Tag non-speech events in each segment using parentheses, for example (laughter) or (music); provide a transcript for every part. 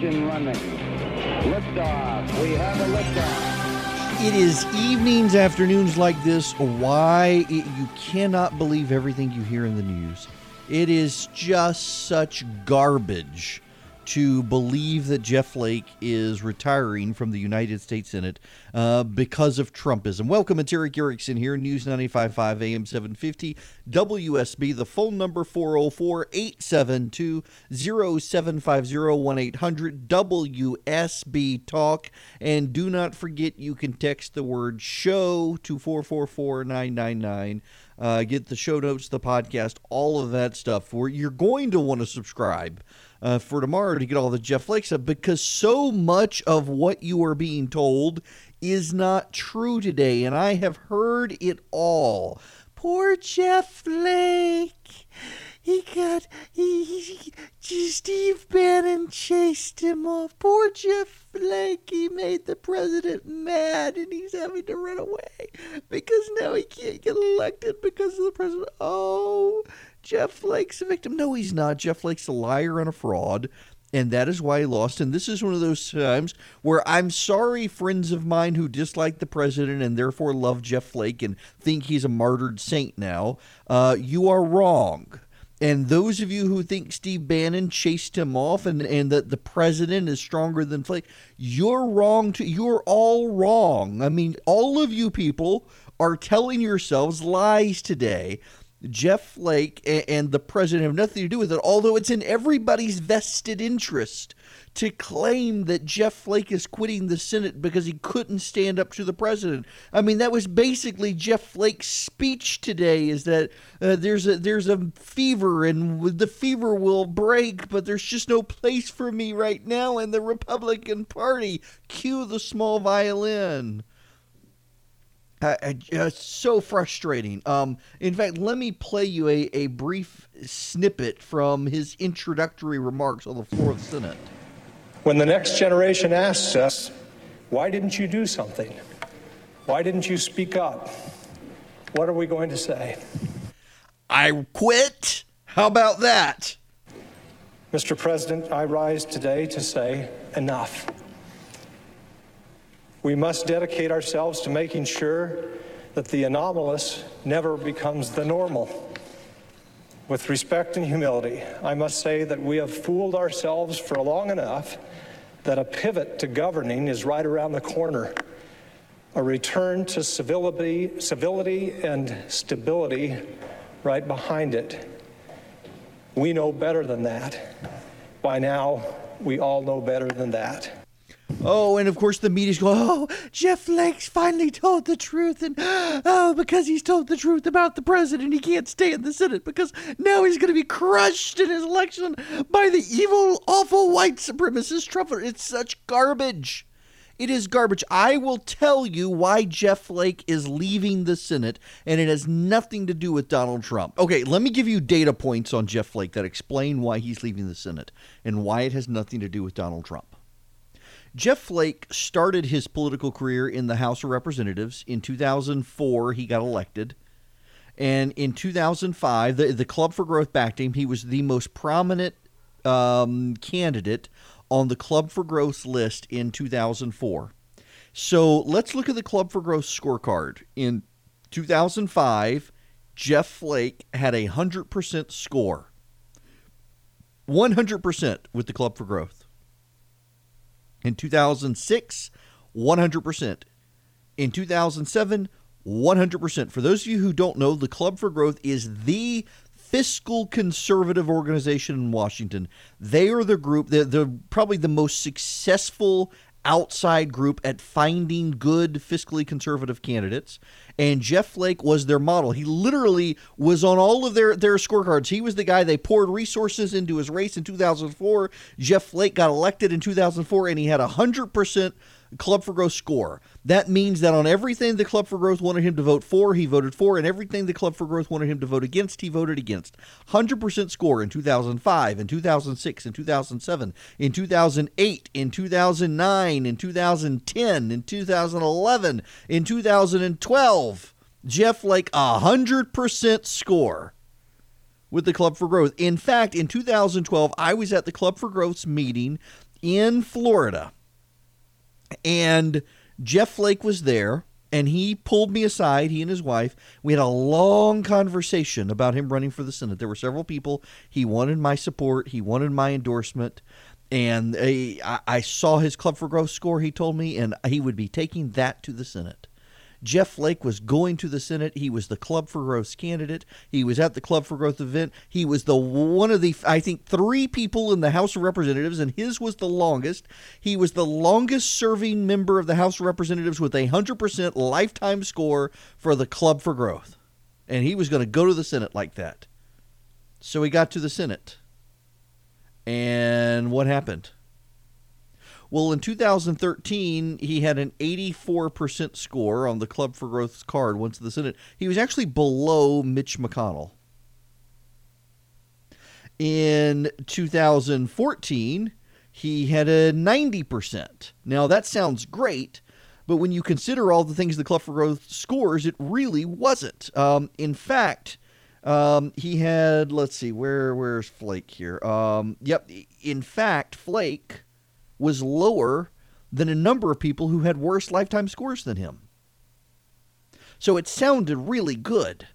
Engine running. Liftoff. We have a liftoff. It is evenings, afternoons like this. Why it, you cannot believe everything you hear in the news. It is just such garbage to believe that Jeff Flake is retiring from the United States Senate uh, because of Trumpism. Welcome, it's Erick Erickson here, News 95.5 AM 750 WSB. The phone number 404 872 0750 800 WSB Talk. And do not forget you can text the word show to 444 999. Uh, get the show notes, the podcast, all of that stuff. Where you're going to want to subscribe uh, for tomorrow to get all the Jeff Flake stuff because so much of what you are being told is not true today, and I have heard it all. Poor Jeff Flake. He got he, he, he, Steve Bannon chased him off. Poor Jeff Flake. He made the president mad, and he's having to run away because now he can't get elected because of the president. Oh, Jeff Flake's a victim. No, he's not. Jeff Flake's a liar and a fraud. And that is why he lost. And this is one of those times where I'm sorry, friends of mine who dislike the president and therefore love Jeff Flake and think he's a martyred saint now. Uh, you are wrong. And those of you who think Steve Bannon chased him off and, and that the president is stronger than Flake, you're wrong. To, you're all wrong. I mean, all of you people are telling yourselves lies today. Jeff Flake and the president have nothing to do with it, although it's in everybody's vested interest to claim that Jeff Flake is quitting the Senate because he couldn't stand up to the president. I mean, that was basically Jeff Flake's speech today is that uh, there's a there's a fever and the fever will break, but there's just no place for me right now in the Republican Party. Cue the small violin. Uh, just so frustrating. Um, in fact, let me play you a, a brief snippet from his introductory remarks on the floor of the Senate. When the next generation asks us, why didn't you do something? Why didn't you speak up? What are we going to say? I quit? How about that? Mr. President, I rise today to say enough. We must dedicate ourselves to making sure that the anomalous never becomes the normal. With respect and humility, I must say that we have fooled ourselves for long enough that a pivot to governing is right around the corner. A return to civility, civility and stability right behind it. We know better than that. By now, we all know better than that. Oh, and of course the media's going, oh, Jeff Flake's finally told the truth, and oh, because he's told the truth about the president, he can't stay in the Senate because now he's going to be crushed in his election by the evil, awful white supremacist Trump. It's such garbage. It is garbage. I will tell you why Jeff Flake is leaving the Senate, and it has nothing to do with Donald Trump. Okay, let me give you data points on Jeff Flake that explain why he's leaving the Senate and why it has nothing to do with Donald Trump. Jeff Flake started his political career in the House of Representatives. In 2004, he got elected. And in 2005, the, the Club for Growth backed him. He was the most prominent um, candidate on the Club for Growth list in 2004. So let's look at the Club for Growth scorecard. In 2005, Jeff Flake had a 100% score. 100% with the Club for Growth. In 2006, 100%. In 2007, 100%. For those of you who don't know, the Club for Growth is the fiscal conservative organization in Washington. They are the group, they're, they're probably the most successful outside group at finding good fiscally conservative candidates. And Jeff Flake was their model. He literally was on all of their, their scorecards. He was the guy they poured resources into his race in 2004. Jeff Flake got elected in 2004, and he had a 100% Club for Growth score. That means that on everything the Club for Growth wanted him to vote for, he voted for, and everything the Club for Growth wanted him to vote against, he voted against. 100% score in 2005, in 2006, in 2007, in 2008, in 2009, in 2010, in 2011, in 2012. Jeff Flake, 100% score with the Club for Growth. In fact, in 2012, I was at the Club for Growth's meeting in Florida. And Jeff Flake was there and he pulled me aside, he and his wife. We had a long conversation about him running for the Senate. There were several people. He wanted my support, he wanted my endorsement. And eh, I, I saw his Club for Growth score, he told me, and he would be taking that to the Senate. Jeff Flake was going to the Senate. He was the Club for Growth candidate. He was at the Club for Growth event. He was the one of the I think three people in the House of Representatives, and his was the longest. He was the longest serving member of the House of Representatives with a hundred percent lifetime score for the Club for Growth, and he was going to go to the Senate like that. So he got to the Senate, and what happened? Well, in 2013, he had an 84% score on the Club for Growth's card once in the Senate. He was actually below Mitch McConnell. In 2014, he had a 90%. Now, that sounds great, but when you consider all the things the Club for Growth scores, it really wasn't. Um, in fact, um, he had, let's see, where where's Flake here? Um, yep, in fact, Flake was lower than a number of people who had worse lifetime scores than him. So it sounded really good,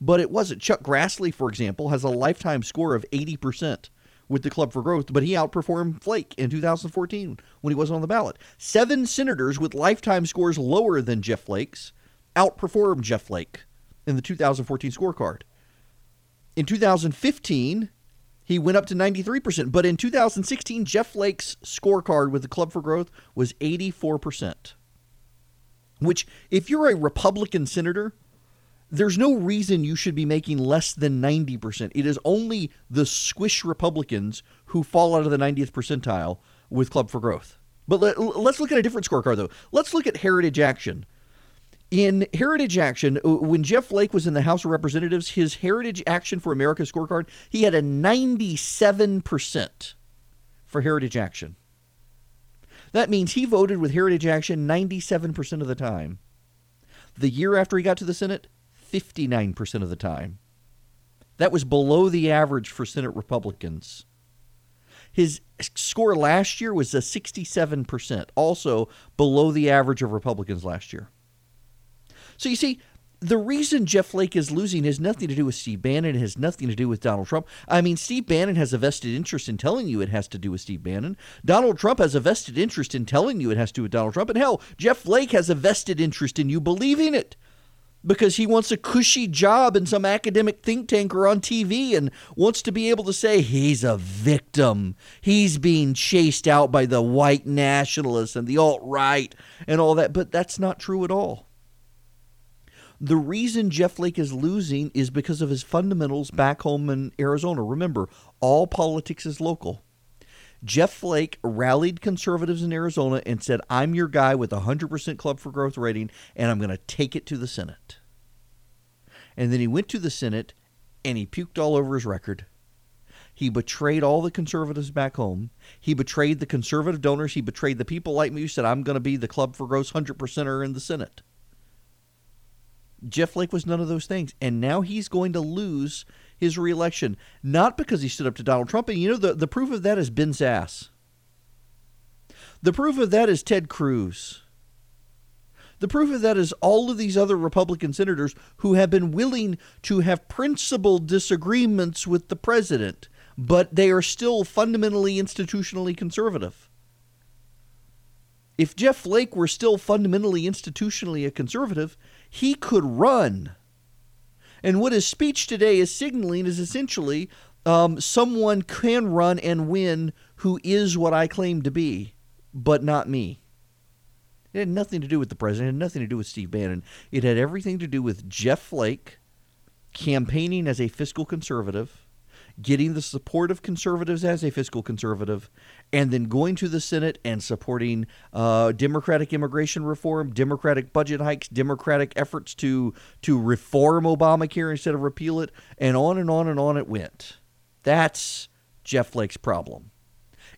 but it wasn't. Chuck Grassley, for example, has a lifetime score of 80% with the Club for Growth, but he outperformed Flake in 2014 when he wasn't on the ballot. Seven senators with lifetime scores lower than Jeff Flake's outperformed Jeff Flake in the 2014 scorecard. In 2015, he went up to 93%. But in 2016, Jeff Flake's scorecard with the Club for Growth was 84%. Which, if you're a Republican senator, there's no reason you should be making less than 90%. It is only the squish Republicans who fall out of the 90th percentile with Club for Growth. But let, us look at a different scorecard, though. Let's look at Heritage Action. In Heritage Action, uh, when Jeff Flake was in the House of Representatives, his Heritage Action for America scorecard, he had a 97% for Heritage Action. That means he voted with Heritage Action 97% of the time. The year after he got to the Senate, 59% of the time. That was below the average for Senate Republicans. His score last year was a 67%, also below the average of Republicans last year. So you see, the reason Jeff Flake is losing has nothing to do with Steve Bannon. It has nothing to do with Donald Trump. I mean, Steve Bannon has a vested interest in telling you it has to do with Steve Bannon. Donald Trump has a vested interest in telling you it has to do with Donald Trump. And hell, Jeff Flake has a vested interest in you believing it because he wants a cushy job in some academic think tank or on TV and wants to be able to say he's a victim. He's being chased out by the white nationalists and the alt right and all that. But that's not true at all. The reason Jeff Flake is losing is because of his fundamentals back home in Arizona. Remember, all politics is local. Jeff Flake rallied conservatives in Arizona and said, I'm your guy with a 100% Club for Growth rating, and I'm going to take it to the Senate. And then he went to the Senate and he puked all over his record. He betrayed all the conservatives back home. He betrayed the conservative donors. He betrayed the people like me who said, I'm going to be the Club for Growth 100%er in the Senate. Jeff Flake was none of those things. And now he's going to lose his reelection, not because he stood up to Donald Trump. And you know, the, the proof of that is Ben Sasse. The proof of that is Ted Cruz. The proof of that is all of these other Republican senators who have been willing to have principled disagreements with the president, but they are still fundamentally institutionally conservative. If Jeff Flake were still fundamentally institutionally a conservative, he could run. And what his speech today is signaling is essentially um, someone can run and win who is what I claim to be, but not me. It had nothing to do with the president, it had nothing to do with Steve Bannon. It had everything to do with Jeff Flake campaigning as a fiscal conservative getting the support of conservatives as a fiscal conservative, and then going to the Senate and supporting uh, Democratic immigration reform, Democratic budget hikes, Democratic efforts to to reform Obamacare instead of repeal it, and on and on and on it went. That's Jeff Flake's problem.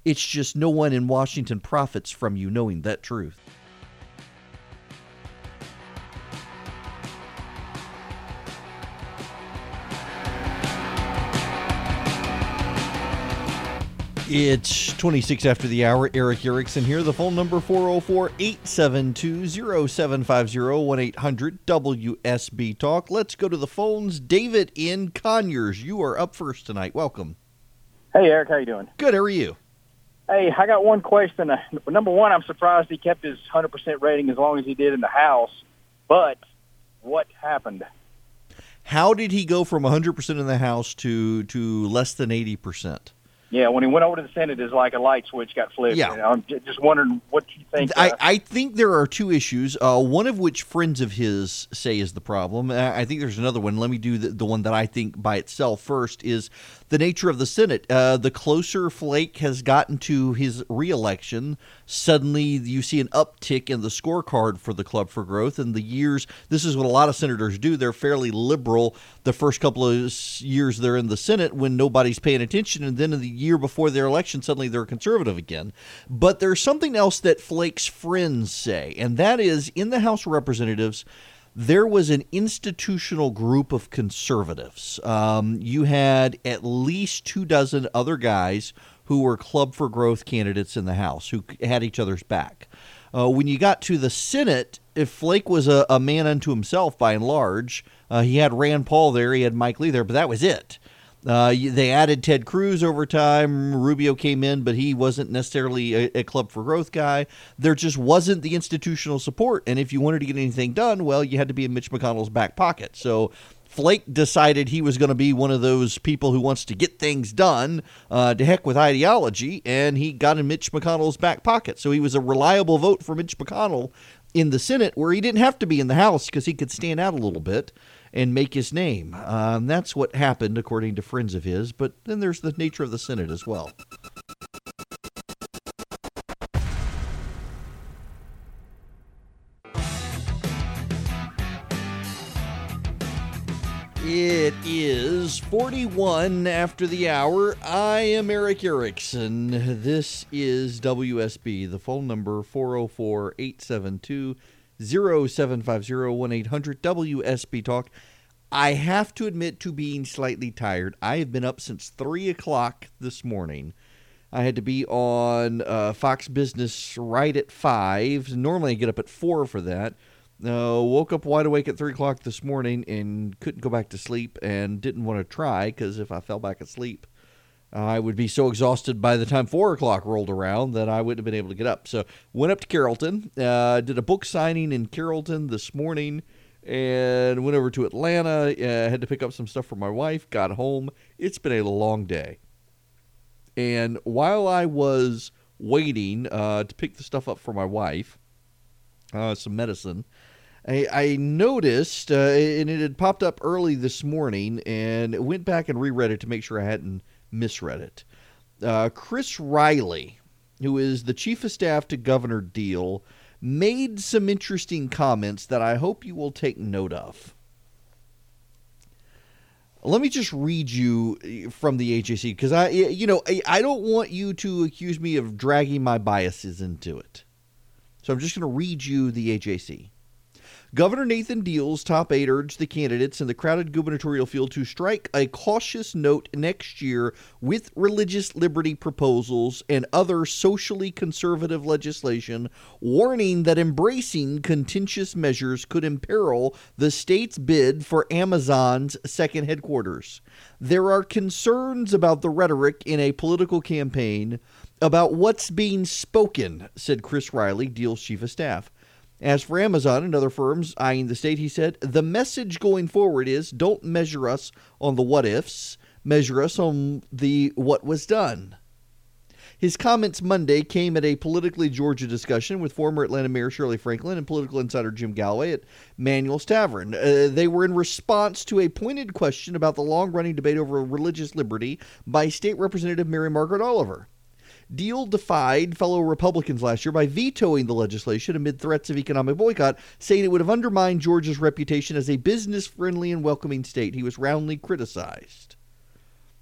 It's just no one in Washington profits from you knowing that truth. It's 26 after the hour. Erick Erickson here. The phone number 404 872 0750 1 800 WSB Talk. Let's go to the phones. David in Conyers, you are up first tonight. Welcome. Hey, Erick, how you doing? Good. How are you? Hey, I got one question. Uh, number one, I'm surprised he kept his 100% rating as long as he did in the House. But what happened? How did he go from 100% in the House to, to less than 80%? Yeah, when he went over to the Senate, it's like a light switch got flipped. Yeah. And I'm j- just wondering what you think. I, uh, I think there are two issues. Uh, one of which friends of his say is the problem. I think there's another one. Let me do the, the one that I think by itself first is the nature of the Senate. Uh, the closer Flake has gotten to his reelection, suddenly you see an uptick in the scorecard for the Club for Growth. And the years, this is what a lot of senators do. They're fairly liberal the first couple of years they're in the Senate when nobody's paying attention, and then in the year before their election, suddenly they're conservative again. But there's something else that Flake's friends say, and that is in the House of Representatives there was an institutional group of conservatives. Um, you had at least two dozen other guys who were Club for Growth candidates in the House who had each other's back. Uh, when you got to the Senate, if Flake was a, a man unto himself by and large, uh, he had Rand Paul there, he had Mike Lee there, but that was it. Uh, they added Ted Cruz over time. Rubio came in, but he wasn't necessarily a, a Club for Growth guy. There just wasn't the institutional support. And if you wanted to get anything done, well, you had to be in Mitch McConnell's back pocket. So Flake decided he was going to be one of those people who wants to get things done, uh, to heck with ideology, and he got in Mitch McConnell's back pocket. So he was a reliable vote for Mitch McConnell in the Senate, where he didn't have to be in the House because he could stand out a little bit and make his name. Um, that's what happened, according to friends of his. But then there's the nature of the Senate as well. It is 41 after the hour. I am Erick Erickson. This is WSB. The phone number 404 872 0750 1 800 WSB Talk. I have to admit to being slightly tired. I have been up since 3 o'clock this morning. I had to be on uh, Fox Business right at 5. Normally I get up at 4 for that. Uh, woke up wide awake at 3 o'clock this morning and couldn't go back to sleep and didn't want to try because if I fell back asleep, I would be so exhausted by the time 4 o'clock rolled around that I wouldn't have been able to get up. So went up to Carrollton, uh, did a book signing in Carrollton this morning, and went over to Atlanta. Uh, had to pick up some stuff for my wife, got home. It's been a long day. And while I was waiting uh, to pick the stuff up for my wife, uh, some medicine, I, I noticed, uh, and it had popped up early this morning, and went back and reread it to make sure I hadn't misread it. Uh, Chris Riley, who is the chief of staff to Governor Deal, made some interesting comments that I hope you will take note of. Let me just read you from the AJC because I, you know, I, don't want you to accuse me of dragging my biases into it. So I'm just going to read you the AJC. Governor Nathan Deal's top aide urged the candidates in the crowded gubernatorial field to strike a cautious note next year with religious liberty proposals and other socially conservative legislation, warning that embracing contentious measures could imperil the state's bid for Amazon's second headquarters. There are concerns about the rhetoric in a political campaign about what's being spoken, said Chris Riley, Deal's chief of staff. As for Amazon and other firms eyeing the state, he said, the message going forward is don't measure us on the what ifs, measure us on the what was done. His comments Monday came at a politically Georgia discussion with former Atlanta Mayor Shirley Franklin and political insider Jim Galloway at Manuel's Tavern. Uh, they were in response to a pointed question about the long running debate over religious liberty by State Representative Mary Margaret Oliver. Deal defied fellow Republicans last year by vetoing the legislation amid threats of economic boycott, saying it would have undermined Georgia's reputation as a business friendly and welcoming state. He was roundly criticized.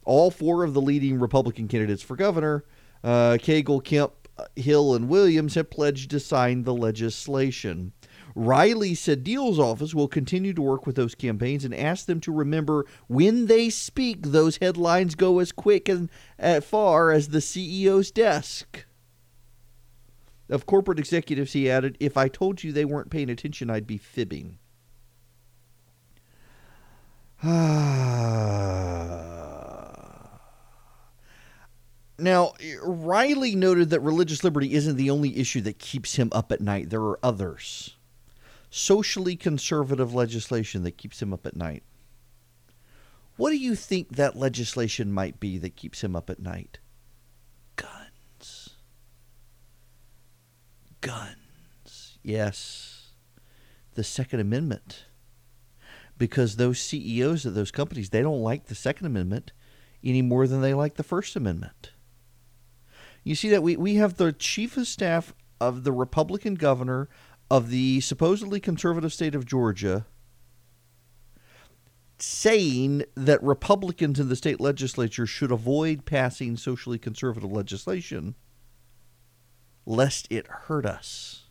All four of the leading Republican candidates for governor, uh, Cagle, Kemp, Hill, and Williams, have pledged to sign the legislation. Riley said Deal's office will continue to work with those campaigns and ask them to remember when they speak, those headlines go as quick and as far as the CEO's desk. Of corporate executives, he added, if I told you they weren't paying attention, I'd be fibbing. (sighs) now, Riley noted that religious liberty isn't the only issue that keeps him up at night. There are others. Socially conservative legislation that keeps him up at night. What do you think that legislation might be that keeps him up at night? Guns. Guns. Yes. The Second Amendment because those CEOs of those companies they don't like the Second Amendment any more than they like the First Amendment. You see that we, we have the chief of staff of the Republican governor of the supposedly conservative state of Georgia saying that Republicans in the state legislature should avoid passing socially conservative legislation lest it hurt us,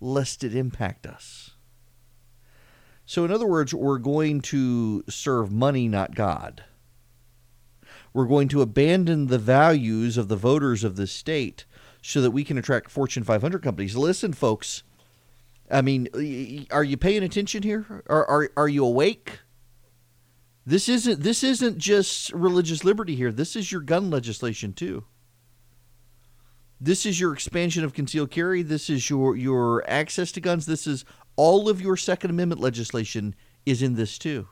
lest it impact us. So, in other words, we're going to serve money, not God. We're going to abandon the values of the voters of this state so that we can attract Fortune 500 companies. Listen, folks. I mean, are you paying attention here? Are, are, are you awake? This isn't this isn't just religious liberty here. This is your gun legislation too. This is your expansion of concealed carry. This is your your access to guns. This is all of your Second Amendment legislation is in this too.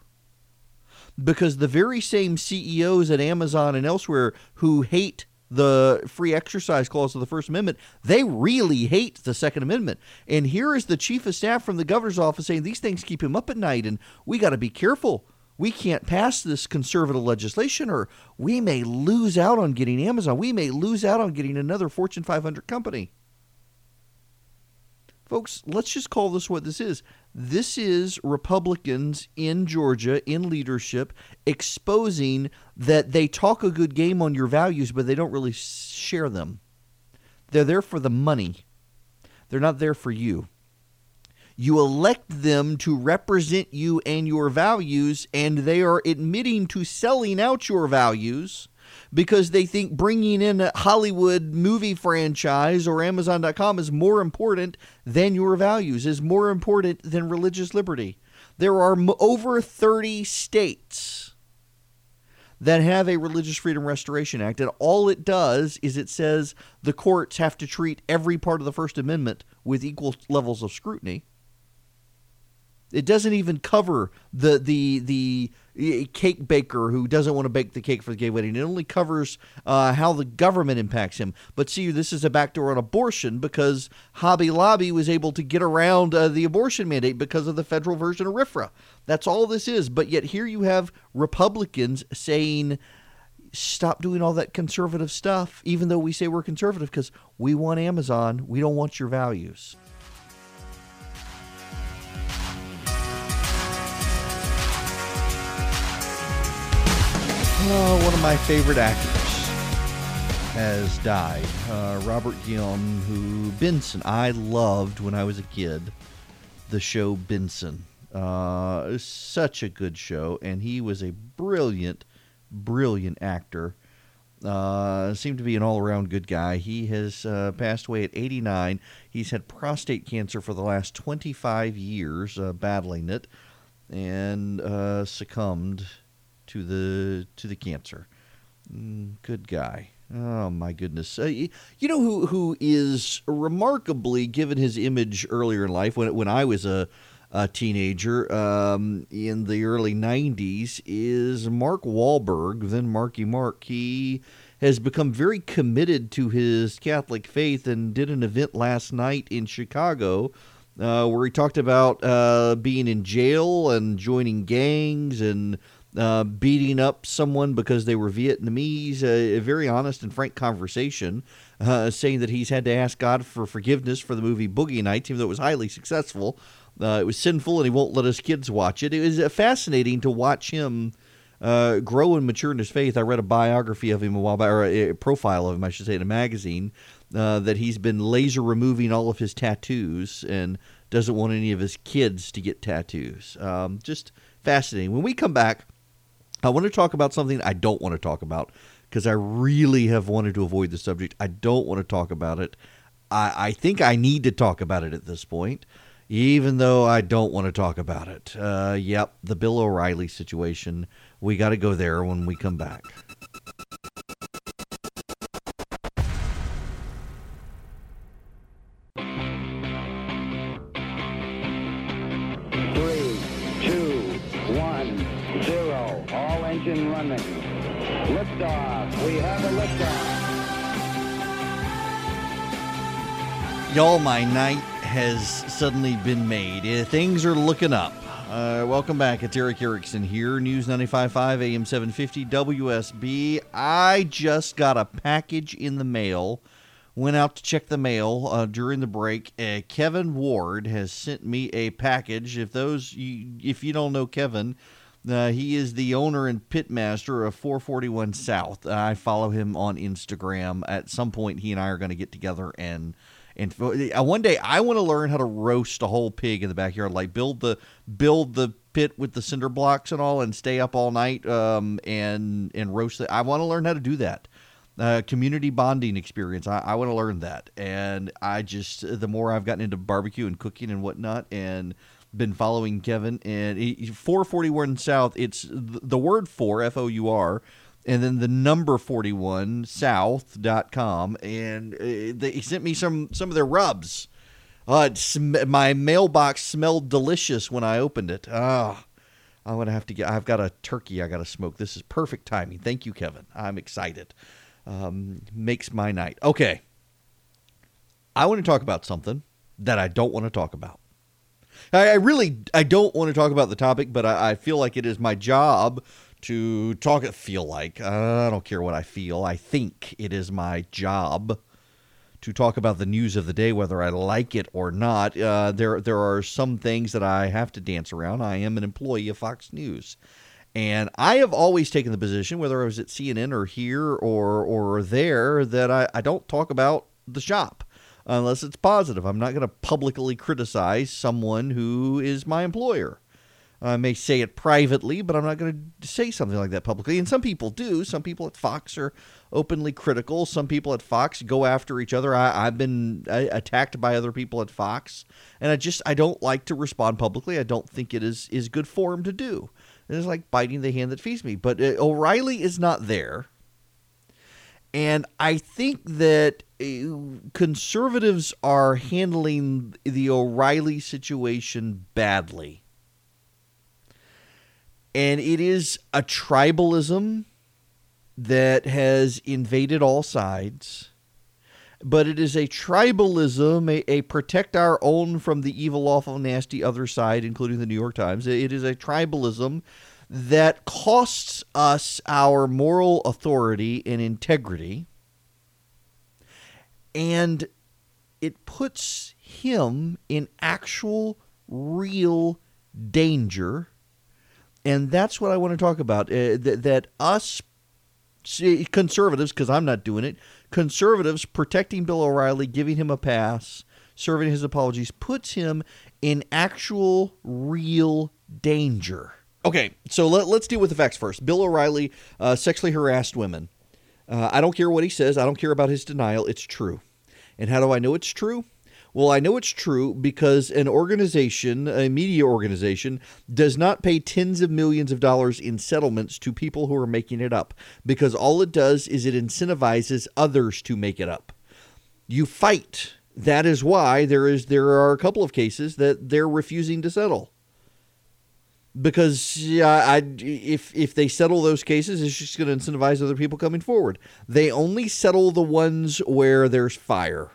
Because the very same CEOs at Amazon and elsewhere who hate the free exercise clause of the First Amendment, they really hate the Second Amendment. And here is the chief of staff from the governor's office saying these things keep him up at night and we got to be careful. We can't pass this conservative legislation or we may lose out on getting Amazon. We may lose out on getting another Fortune 500 company. Folks, let's just call this what this is. This is Republicans in Georgia in leadership exposing that they talk a good game on your values, but they don't really share them. They're there for the money, they're not there for you. You elect them to represent you and your values, and they are admitting to selling out your values because they think bringing in a Hollywood movie franchise or Amazon.com is more important than your values, is more important than religious liberty. There are over 30 states that have a Religious Freedom Restoration Act, and all it does is it says the courts have to treat every part of the First Amendment with equal levels of scrutiny. It doesn't even cover the the the cake baker who doesn't want to bake the cake for the gay wedding. It only covers uh, how the government impacts him. But see, this is a backdoor on abortion because Hobby Lobby was able to get around uh, the abortion mandate because of the federal version of RFRA. That's all this is. But yet here you have Republicans saying, stop doing all that conservative stuff, even though we say we're conservative because we want Amazon. We don't want your values. Oh, one of my favorite actors has died. Uh, Robert Guillaume, who Benson, I loved when I was a kid. The show Benson, uh, such a good show, and he was a brilliant, brilliant actor. Uh, seemed to be an all-around good guy. He has uh, passed away at 89. He's had prostate cancer for the last 25 years, uh, battling it, and uh, succumbed to the to the cancer. Mm, good guy. Oh my goodness! Uh, you know who who is remarkably, given his image earlier in life, when when I was a, a teenager um, in the early '90s, is Mark Wahlberg. Then Marky Mark. He has become very committed to his Catholic faith and did an event last night in Chicago. Uh, where he talked about uh, being in jail and joining gangs and uh, beating up someone because they were Vietnamese. Uh, a very honest and frank conversation, uh, saying that he's had to ask God for forgiveness for the movie Boogie Nights, even though it was highly successful. Uh, it was sinful, and he won't let his kids watch it. It was uh, fascinating to watch him. grow and mature in his faith. I read a biography of him a while back, or a profile of him, I should say, in a magazine, that he's been laser removing all of his tattoos and doesn't want any of his kids to get tattoos. Um, just fascinating. When we come back, I want to talk about something I don't want to talk about because I really have wanted to avoid the subject. I don't want to talk about it. I, I think I need to talk about it at this point, even though I don't want to talk about it. Uh, yep, the Bill O'Reilly situation. We got to go there when we come back. Engine running. Liftoff. We have a liftoff. Y'all, my night has suddenly been made. Uh, Things are looking up. Uh, welcome back. It's Erick Erickson here, News 95.5 AM 750 WSB. I just got a package in the mail. Went out to check the mail uh, during the break. Uh, Kevin Ward has sent me a package. If those, you, if you don't know Kevin, uh, he is the owner and pitmaster of 441 South. I follow him on Instagram. At some point, he and I are going to get together and and uh, one day I want to learn how to roast a whole pig in the backyard, like build the build the pit with the cinder blocks and all, and stay up all night um, and and roast it. I want to learn how to do that. Uh, community bonding experience. I, I want to learn that, and I just the more I've gotten into barbecue and cooking and whatnot, and been following Kevin and he, 441 South. It's th- the word for F O U R and then the number 41 south.com and uh, they he sent me some some of their rubs. Uh, sm- my mailbox smelled delicious when i opened it. Ah i'm gonna have to get i've got a turkey i gotta smoke. This is perfect timing. Thank you kevin. I'm excited. Um, makes my night. Okay. I want to talk about something that i don't want to talk about I, I really i don't want to talk about the topic but I, I feel like it is my job to talk feel like uh, I don't care what I feel. I think it is my job to talk about the news of the day, whether I like it or not. Uh, there there are some things that I have to dance around. I am an employee of Fox News. And I have always taken the position, whether I was at CNN or here or or there, that I, I don't talk about the shop unless it's positive. I'm not going to publicly criticize someone who is my employer. I may say it privately, but I'm not going to say something like that publicly. And some people do. Some people at Fox are openly critical. Some people at Fox go after each other. I, have been attacked by other people at Fox, and I just I don't like to respond publicly. I don't think it is is good form to do. It's like biting the hand that feeds me. But uh, O'Reilly is not there, and I think that uh, conservatives are handling the O'Reilly situation badly. And it is a tribalism that has invaded all sides but it is a tribalism a, a, protect our own from the evil awful nasty other side including the new york times. It is a tribalism that costs us our moral authority and integrity and it puts him in actual real danger and that's what I want to talk about. Uh, th- that us conservatives, because I'm not doing it, conservatives protecting Bill O'Reilly, giving him a pass, serving his apologies, puts him in actual, real danger. Okay, so let, us deal with the facts first. Bill O'Reilly uh, sexually harassed women. Uh, I don't care what he says. I don't care about his denial. It's true. And how do I know it's true? Well, I know it's true because an organization, a media organization, does not pay tens of millions of dollars in settlements to people who are making it up because all it does is it incentivizes others to make it up. You fight. That is why there is there are a couple of cases that they're refusing to settle because yeah, I, if if they settle those cases, it's just going to incentivize other people coming forward. They only settle the ones where there's fire.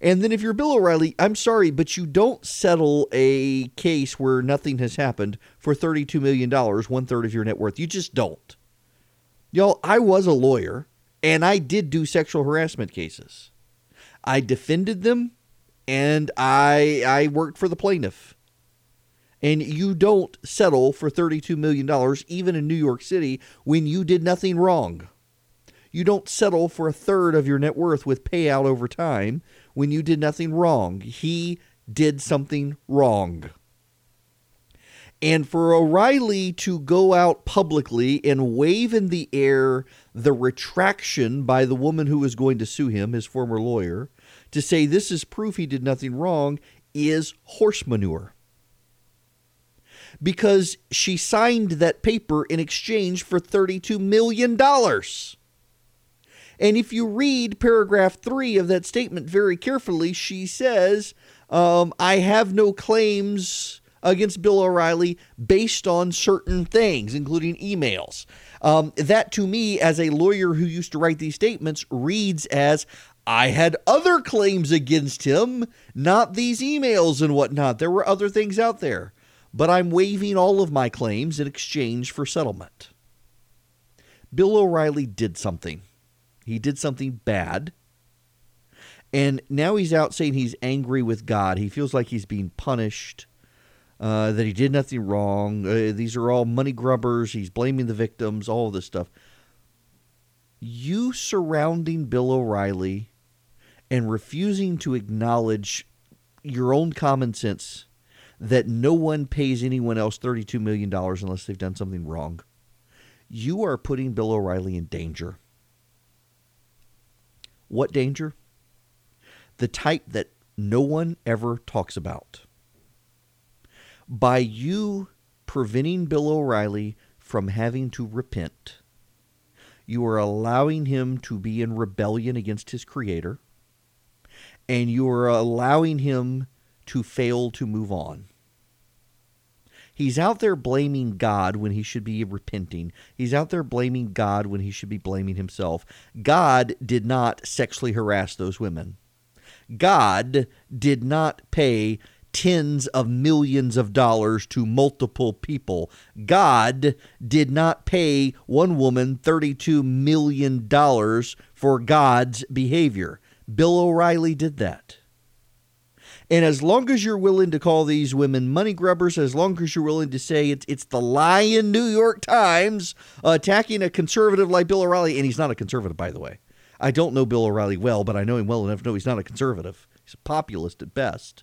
And then if you're Bill O'Reilly, I'm sorry, but you don't settle a case where nothing has happened for $32 million, one third of your net worth. You just don't. Y'all, I was a lawyer and I did do sexual harassment cases. I defended them and I I worked for the plaintiff. And you don't settle for $32 million, even in New York City, when you did nothing wrong. You don't settle for a third of your net worth with payout over time when you did nothing wrong. He did something wrong. And for O'Reilly to go out publicly and wave in the air the retraction by the woman who was going to sue him, his former lawyer, to say this is proof he did nothing wrong is horse manure. Because she signed that paper in exchange for $32 million. And if you read paragraph three of that statement very carefully, she says, um, I have no claims against Bill O'Reilly based on certain things, including emails. Um, that to me, as a lawyer who used to write these statements, reads as I had other claims against him, not these emails and whatnot. There were other things out there, but I'm waiving all of my claims in exchange for settlement. Bill O'Reilly did something. He did something bad. And now he's out saying he's angry with God. He feels like he's being punished uh, that he did nothing wrong. Uh, these are all money grubbers. He's blaming the victims, all this stuff. You surrounding Bill O'Reilly and refusing to acknowledge your own common sense that no one pays anyone else $32 million unless they've done something wrong. You are putting Bill O'Reilly in danger. What danger? The type that no one ever talks about by you preventing Bill O'Reilly from having to repent, you are allowing him to be in rebellion against his creator, and you are allowing him to fail to move on. He's out there blaming God when he should be repenting. He's out there blaming God when he should be blaming himself. God did not sexually harass those women. God did not pay tens of millions of dollars to multiple people. God did not pay one woman $32 million for God's behavior. Bill O'Reilly did that. And as long as you're willing to call these women money grubbers, as long as you're willing to say it's it's the lying New York Times attacking a conservative like Bill O'Reilly, and he's not a conservative, by the way. I don't know Bill O'Reilly well, but I know him well enough to know he's not a conservative. He's a populist at best.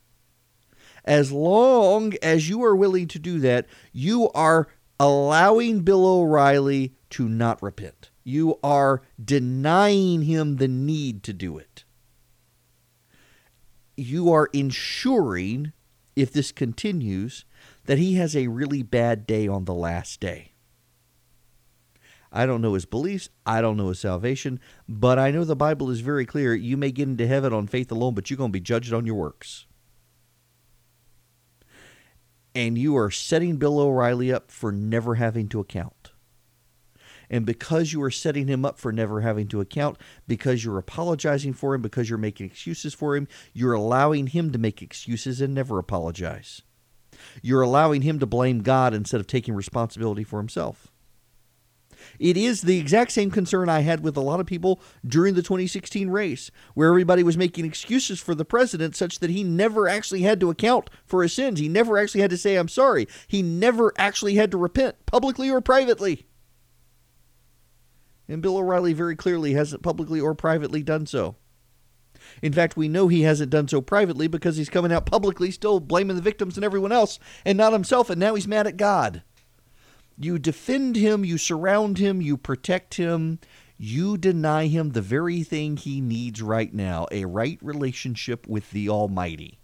As long as you are willing to do that, you are allowing Bill O'Reilly to not repent. You are denying him the need to do it. You are ensuring, if this continues, that he has a really bad day on the last day. I don't know his beliefs. I don't know his salvation. But I know the Bible is very clear. You may get into heaven on faith alone, but you're going to be judged on your works and you are setting Bill O'Reilly up for never having to account. And because you are setting him up for never having to account, because you're apologizing for him, because you're making excuses for him, you're allowing him to make excuses and never apologize. You're allowing him to blame God instead of taking responsibility for himself. It is the exact same concern I had with a lot of people during the 2016 race, where everybody was making excuses for the president such that he never actually had to account for his sins. He never actually had to say, I'm sorry. He never actually had to repent, publicly or privately. And Bill O'Reilly very clearly hasn't publicly or privately done so. In fact, we know he hasn't done so privately because he's coming out publicly still blaming the victims and everyone else and not himself, and now he's mad at God. You defend him, you surround him, you protect him, you deny him the very thing he needs right now a right relationship with the Almighty,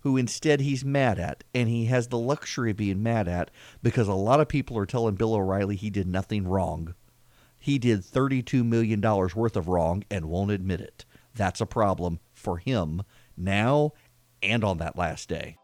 who instead he's mad at, and he has the luxury of being mad at because a lot of people are telling Bill O'Reilly he did nothing wrong. He did $32 million worth of wrong and won't admit it. That's a problem for him now and on that last day.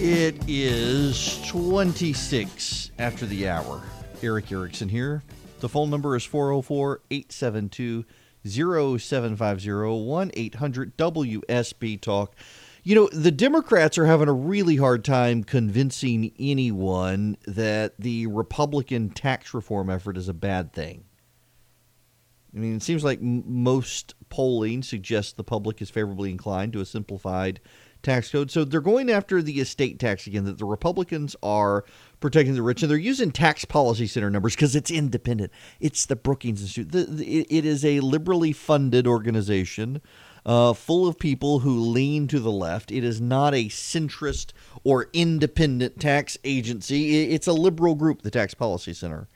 It is 26 after the hour. Erick Erickson here. The phone number is 404 872 0750 1 800 WSB Talk. You know, the Democrats are having a really hard time convincing anyone that the Republican tax reform effort is a bad thing. I mean, it seems like m- most polling suggests the public is favorably inclined to a simplified tax code. So they're going after the estate tax again, that the Republicans are protecting the rich, and they're using tax policy center numbers because it's independent. It's the Brookings Institute. The, the, it is a liberally funded organization uh, full of people who lean to the left. It is not a centrist or independent tax agency, it's a liberal group, the Tax Policy Center.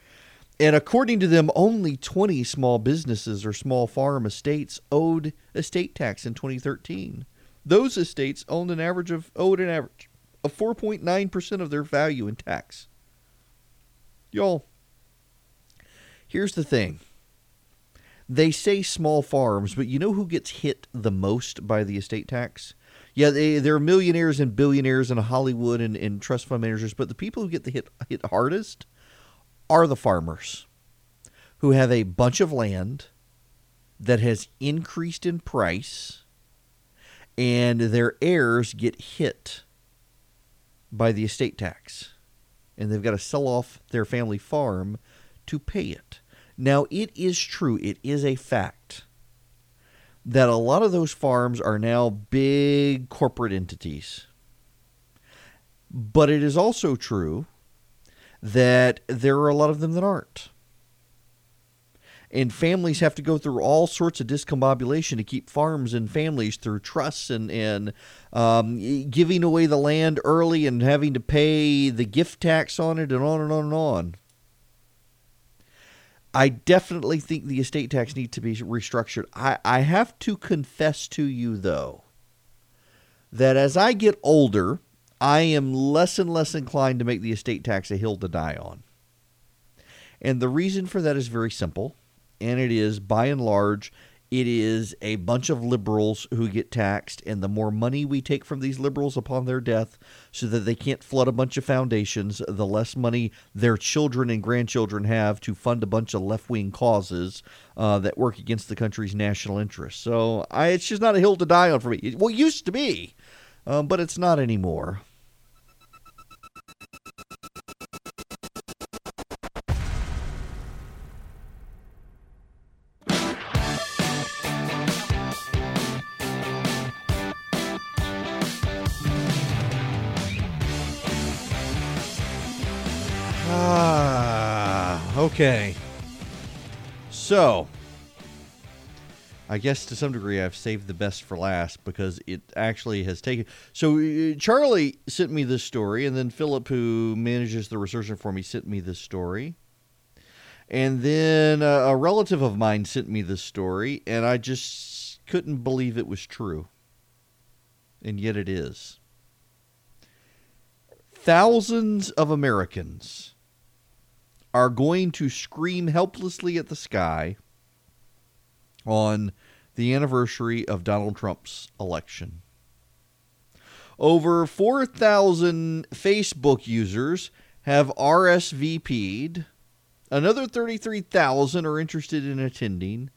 And according to them, only 20 small businesses or small farm estates owed estate tax in 2013. Those estates owned an average of owed an average of 4.9% of their value in tax. Y'all, here's the thing they say small farms, but you know who gets hit the most by the estate tax? Yeah, they, there are millionaires and billionaires and Hollywood and, and trust fund managers, but the people who get the hit hit hardest are the farmers who have a bunch of land that has increased in price and their heirs get hit by the estate tax and they've got to sell off their family farm to pay it. Now, it is true, it is a fact that a lot of those farms are now big corporate entities. But it is also true that there are a lot of them that aren't. And families have to go through all sorts of discombobulation to keep farms and families through trusts and, and um, giving away the land early and having to pay the gift tax on it and on and on and on. I definitely think the estate tax needs to be restructured. I, I have to confess to you, though, that as I get older, I am less and less inclined to make the estate tax a hill to die on. And the reason for that is very simple, and it is by and large, it is a bunch of liberals who get taxed, and the more money we take from these liberals upon their death so that they can't flood a bunch of foundations, the less money their children and grandchildren have to fund a bunch of left wing causes uh, that work against the country's national interests. So I, it's just not a hill to die on for me. Well, it used to be, um, but it's not anymore. Okay. So, I guess to some degree I've saved the best for last because it actually has taken. So, uh, Charlie sent me this story, and then Philip, who manages the research for me, sent me this story. And then uh, a relative of mine sent me this story, and I just couldn't believe it was true. And yet it is. Thousands of Americans are going to scream helplessly at the sky on the anniversary of Donald Trump's election. Over 4,000 Facebook users have RSVP'd. Another 33,000 are interested in attending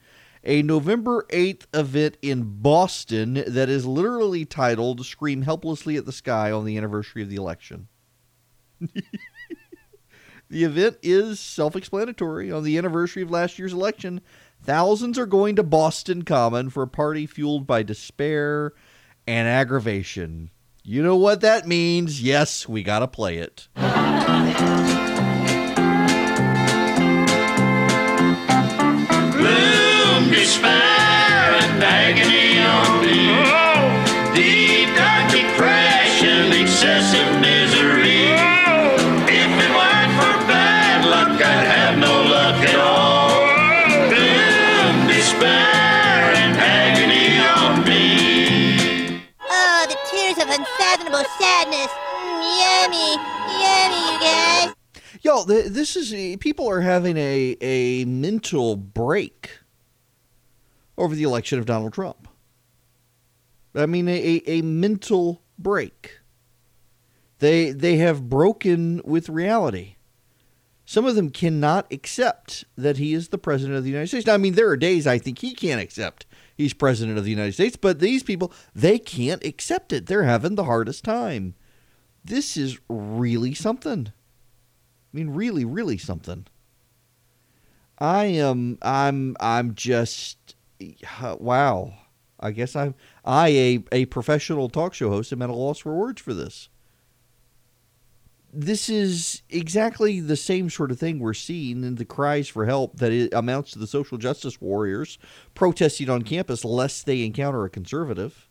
a November 8th event in Boston that is literally titled Scream Helplessly at the Sky on the Anniversary of the Election. (laughs) The event is self explanatory. On the anniversary of last year's election, thousands are going to Boston Common for a party fueled by despair and aggravation. You know what that means? Yes, we got to play it. (laughs) unfathomable sadness. Mm, yummy, yummy, you guys. Yo, this is people are having a a mental break over the election of Donald Trump. I mean, a, a, a mental break. They they have broken with reality. Some of them cannot accept that he is the president of the United States. Now, I mean, there are days I think he can't accept he's president of the United States, but these people they can't accept it. They're having the hardest time. This is really something. I mean, really, really something. I am. I'm. I'm just. Uh, wow. I guess I'm I a a professional talk show host am at a loss for words for this. This is exactly the same sort of thing we're seeing in the cries for help that it amounts to the social justice warriors protesting on campus lest they encounter a conservative.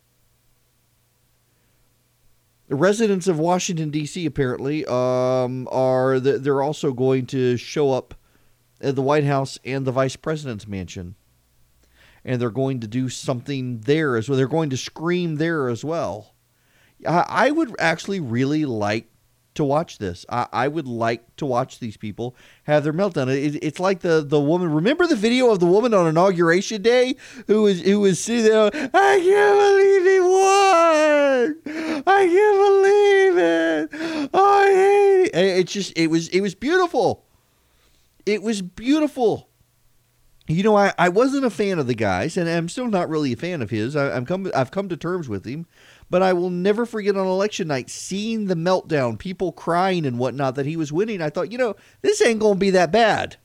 The residents of Washington D.C. apparently um, are th- they're also going to show up at the White House and the Vice President's mansion, and they're going to do something there as well. They're going to scream there as well. I, I would actually really like to watch this. I, I would like to watch these people have their meltdown. It, it's like the the woman. Remember the video of the woman on inauguration day who was who was sitting there. I can't believe he won. I can't believe it. I hate it. It's just it was it was beautiful. It was beautiful. You know, I, I wasn't a fan of the guys, and I'm still not really a fan of his. I, I'm come I've come to terms with him, but I will never forget on election night seeing the meltdown, people crying and whatnot that he was winning. I thought, you know, this ain't gonna be that bad.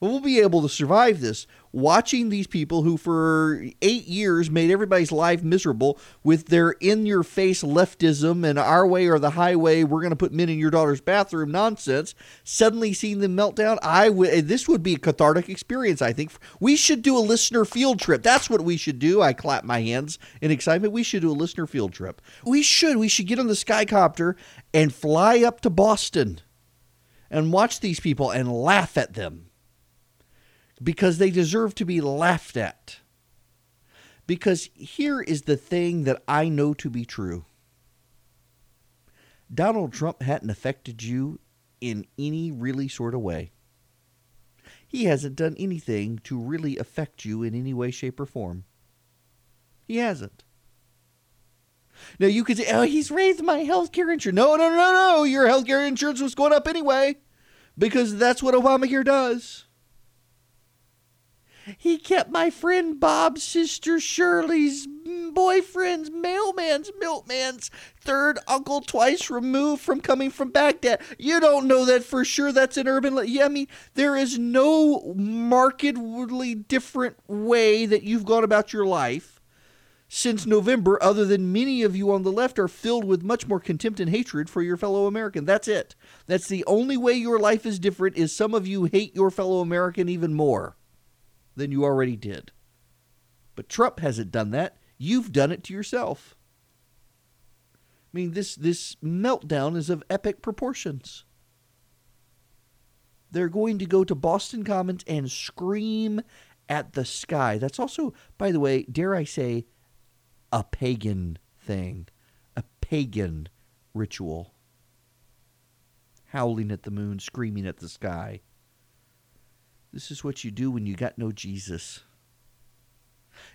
We'll be able to survive this. Watching these people who, for eight years, made everybody's life miserable with their in your face leftism and our way or the highway, we're going to put men in your daughter's bathroom nonsense, suddenly seeing them melt down, I w- this would be a cathartic experience, I think. We should do a listener field trip. That's what we should do. I clap my hands in excitement. We should do a listener field trip. We should. We should get on the Skycopter and fly up to Boston and watch these people and laugh at them because they deserve to be laughed at. Because here is the thing that I know to be true Donald Trump hadn't affected you in any really sort of way. He hasn't done anything to really affect you in any way, shape, or form. He hasn't. Now you could say, "Oh, he's raised my health care insurance." No, no, no, no. Your health care insurance was going up anyway, because that's what Obamacare does. He kept my friend Bob's sister Shirley's boyfriend's mailman's milkman's third uncle twice removed from coming from Baghdad. You don't know that for sure. That's an urban. Le- yeah, I mean, there is no markedly different way that you've gone about your life since November, other than many of you on the left are filled with much more contempt and hatred for your fellow American. That's it. That's the only way your life is different. Is some of you hate your fellow American even more than you already did. But Trump hasn't done that. You've done it to yourself. I mean, this this meltdown is of epic proportions. They're going to go to Boston Commons and scream at the sky. That's also, by the way, dare I say, a pagan thing, a pagan ritual. Howling at the moon, screaming at the sky. This is what you do when you got no Jesus.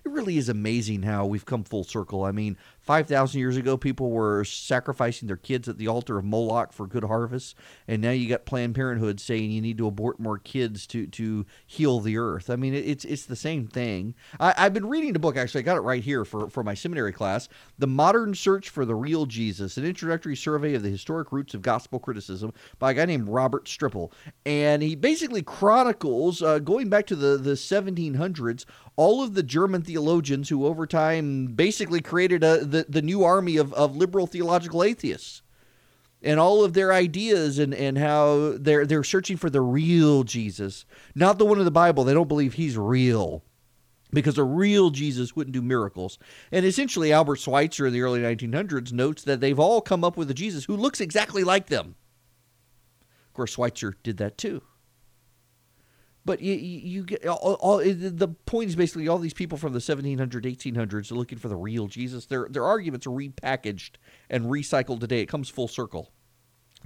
It really is amazing how we've come full circle. I mean, 5,000 years ago, people were sacrificing their kids at the altar of Moloch for good harvests. And now you got Planned Parenthood saying you need to abort more kids to, to heal the earth. I mean, it's it's the same thing. I, I've been reading a book, actually, I got it right here for, for my seminary class The Modern Search for the Real Jesus, an introductory survey of the historic roots of gospel criticism by a guy named Robert Strimple. And he basically chronicles, uh, going back to the, the 1700s, all of the German theologians who over time basically created a, the, the new army of, of liberal theological atheists and all of their ideas and, and how they're they're searching for the real Jesus, not the one in the Bible. They don't believe he's real. Because a real Jesus wouldn't do miracles. And essentially, Albert Schweitzer in the early 1900s notes that they've all come up with a Jesus who looks exactly like them. Of course, Schweitzer did that too. But you, you, get all, all, the point is basically all these people from the 1700s, 1800s are looking for the real Jesus. Their their arguments are repackaged and recycled today. It comes full circle.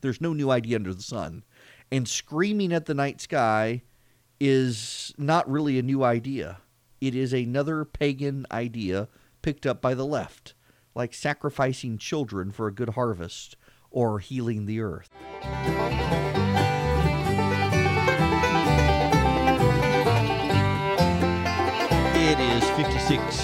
There's no new idea under the sun, and screaming at the night sky is not really a new idea. It is another pagan idea picked up by the left, like sacrificing children for a good harvest or healing the earth. 56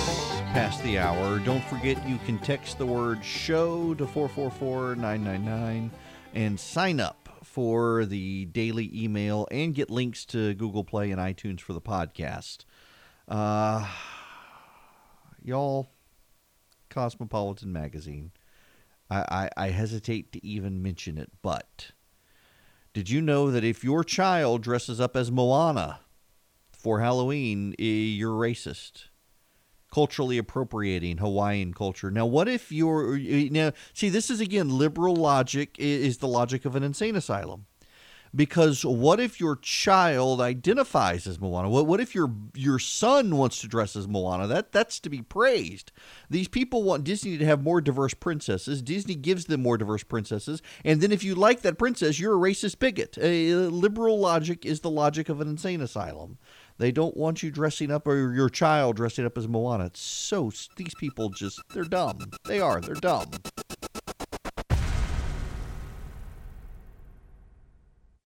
past the hour. Don't forget you can text the word show to 444 999 and sign up for the daily email and get links to Google Play and iTunes for the podcast. Uh, y'all, Cosmopolitan magazine. I, I, I hesitate to even mention it, but did you know that if your child dresses up as Moana for Halloween, eh, you're racist? Culturally appropriating Hawaiian culture. Now, what if you're now? See, this is again liberal logic. Is the logic of an insane asylum? because what if your child identifies as Moana? What what if your your son wants to dress as Moana? That that's to be praised. These people want Disney to have more diverse princesses. Disney gives them more diverse princesses, and then if you like that princess, you're a racist bigot. A liberal logic is the logic of an insane asylum. They don't want you dressing up or your child dressing up as Moana. It's so these people just they're dumb. They are. They're dumb.